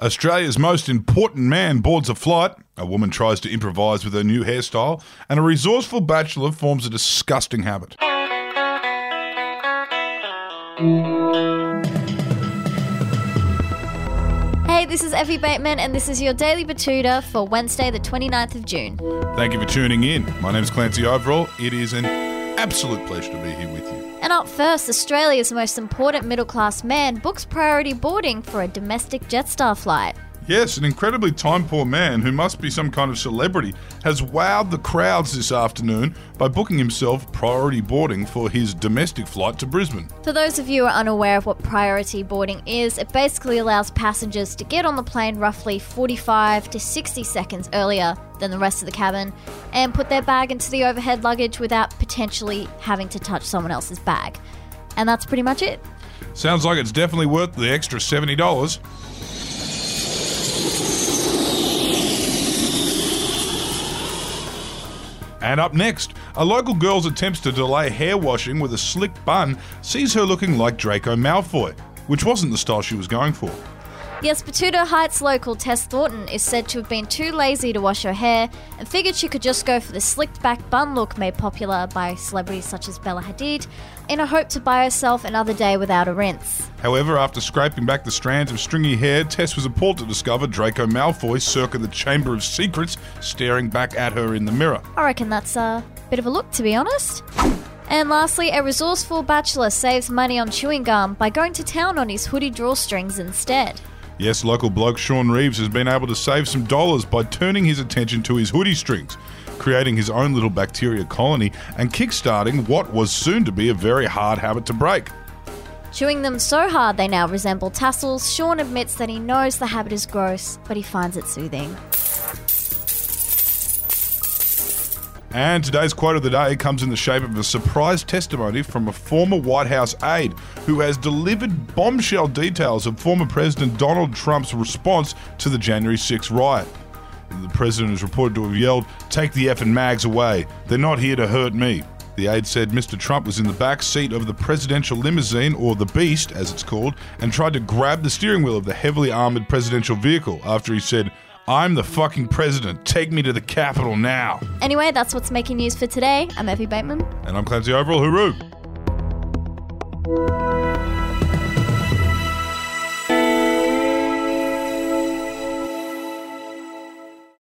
Australia's most important man boards a flight, a woman tries to improvise with her new hairstyle, and a resourceful bachelor forms a disgusting habit. Hey, this is Effie Bateman, and this is your Daily Batuta for Wednesday, the 29th of June. Thank you for tuning in. My name is Clancy Overall. It is an absolute pleasure to be here with you. And up first, Australia's most important middle class man books priority boarding for a domestic Jetstar flight. Yes, an incredibly time poor man who must be some kind of celebrity has wowed the crowds this afternoon by booking himself priority boarding for his domestic flight to Brisbane. For those of you who are unaware of what priority boarding is, it basically allows passengers to get on the plane roughly 45 to 60 seconds earlier than the rest of the cabin and put their bag into the overhead luggage without potentially having to touch someone else's bag. And that's pretty much it. Sounds like it's definitely worth the extra $70. And up next, a local girl's attempts to delay hair washing with a slick bun sees her looking like Draco Malfoy, which wasn't the style she was going for. Yes, Batuta Heights local Tess Thornton is said to have been too lazy to wash her hair and figured she could just go for the slicked back bun look made popular by celebrities such as Bella Hadid in a hope to buy herself another day without a rinse. However, after scraping back the strands of stringy hair, Tess was appalled to discover Draco Malfoy circa the Chamber of Secrets staring back at her in the mirror. I reckon that's a bit of a look, to be honest. And lastly, a resourceful bachelor saves money on chewing gum by going to town on his hoodie drawstrings instead. Yes, local bloke Sean Reeves has been able to save some dollars by turning his attention to his hoodie strings, creating his own little bacteria colony, and kickstarting what was soon to be a very hard habit to break. Chewing them so hard they now resemble tassels, Sean admits that he knows the habit is gross, but he finds it soothing. And today's quote of the day comes in the shape of a surprise testimony from a former White House aide who has delivered bombshell details of former President Donald Trump's response to the January 6 riot. The president is reported to have yelled, Take the effing mags away. They're not here to hurt me. The aide said Mr. Trump was in the back seat of the presidential limousine, or the Beast as it's called, and tried to grab the steering wheel of the heavily armored presidential vehicle after he said, I'm the fucking president. Take me to the Capitol now. Anyway, that's what's making news for today. I'm Effie Bateman. And I'm Clancy Overall. Hooroo.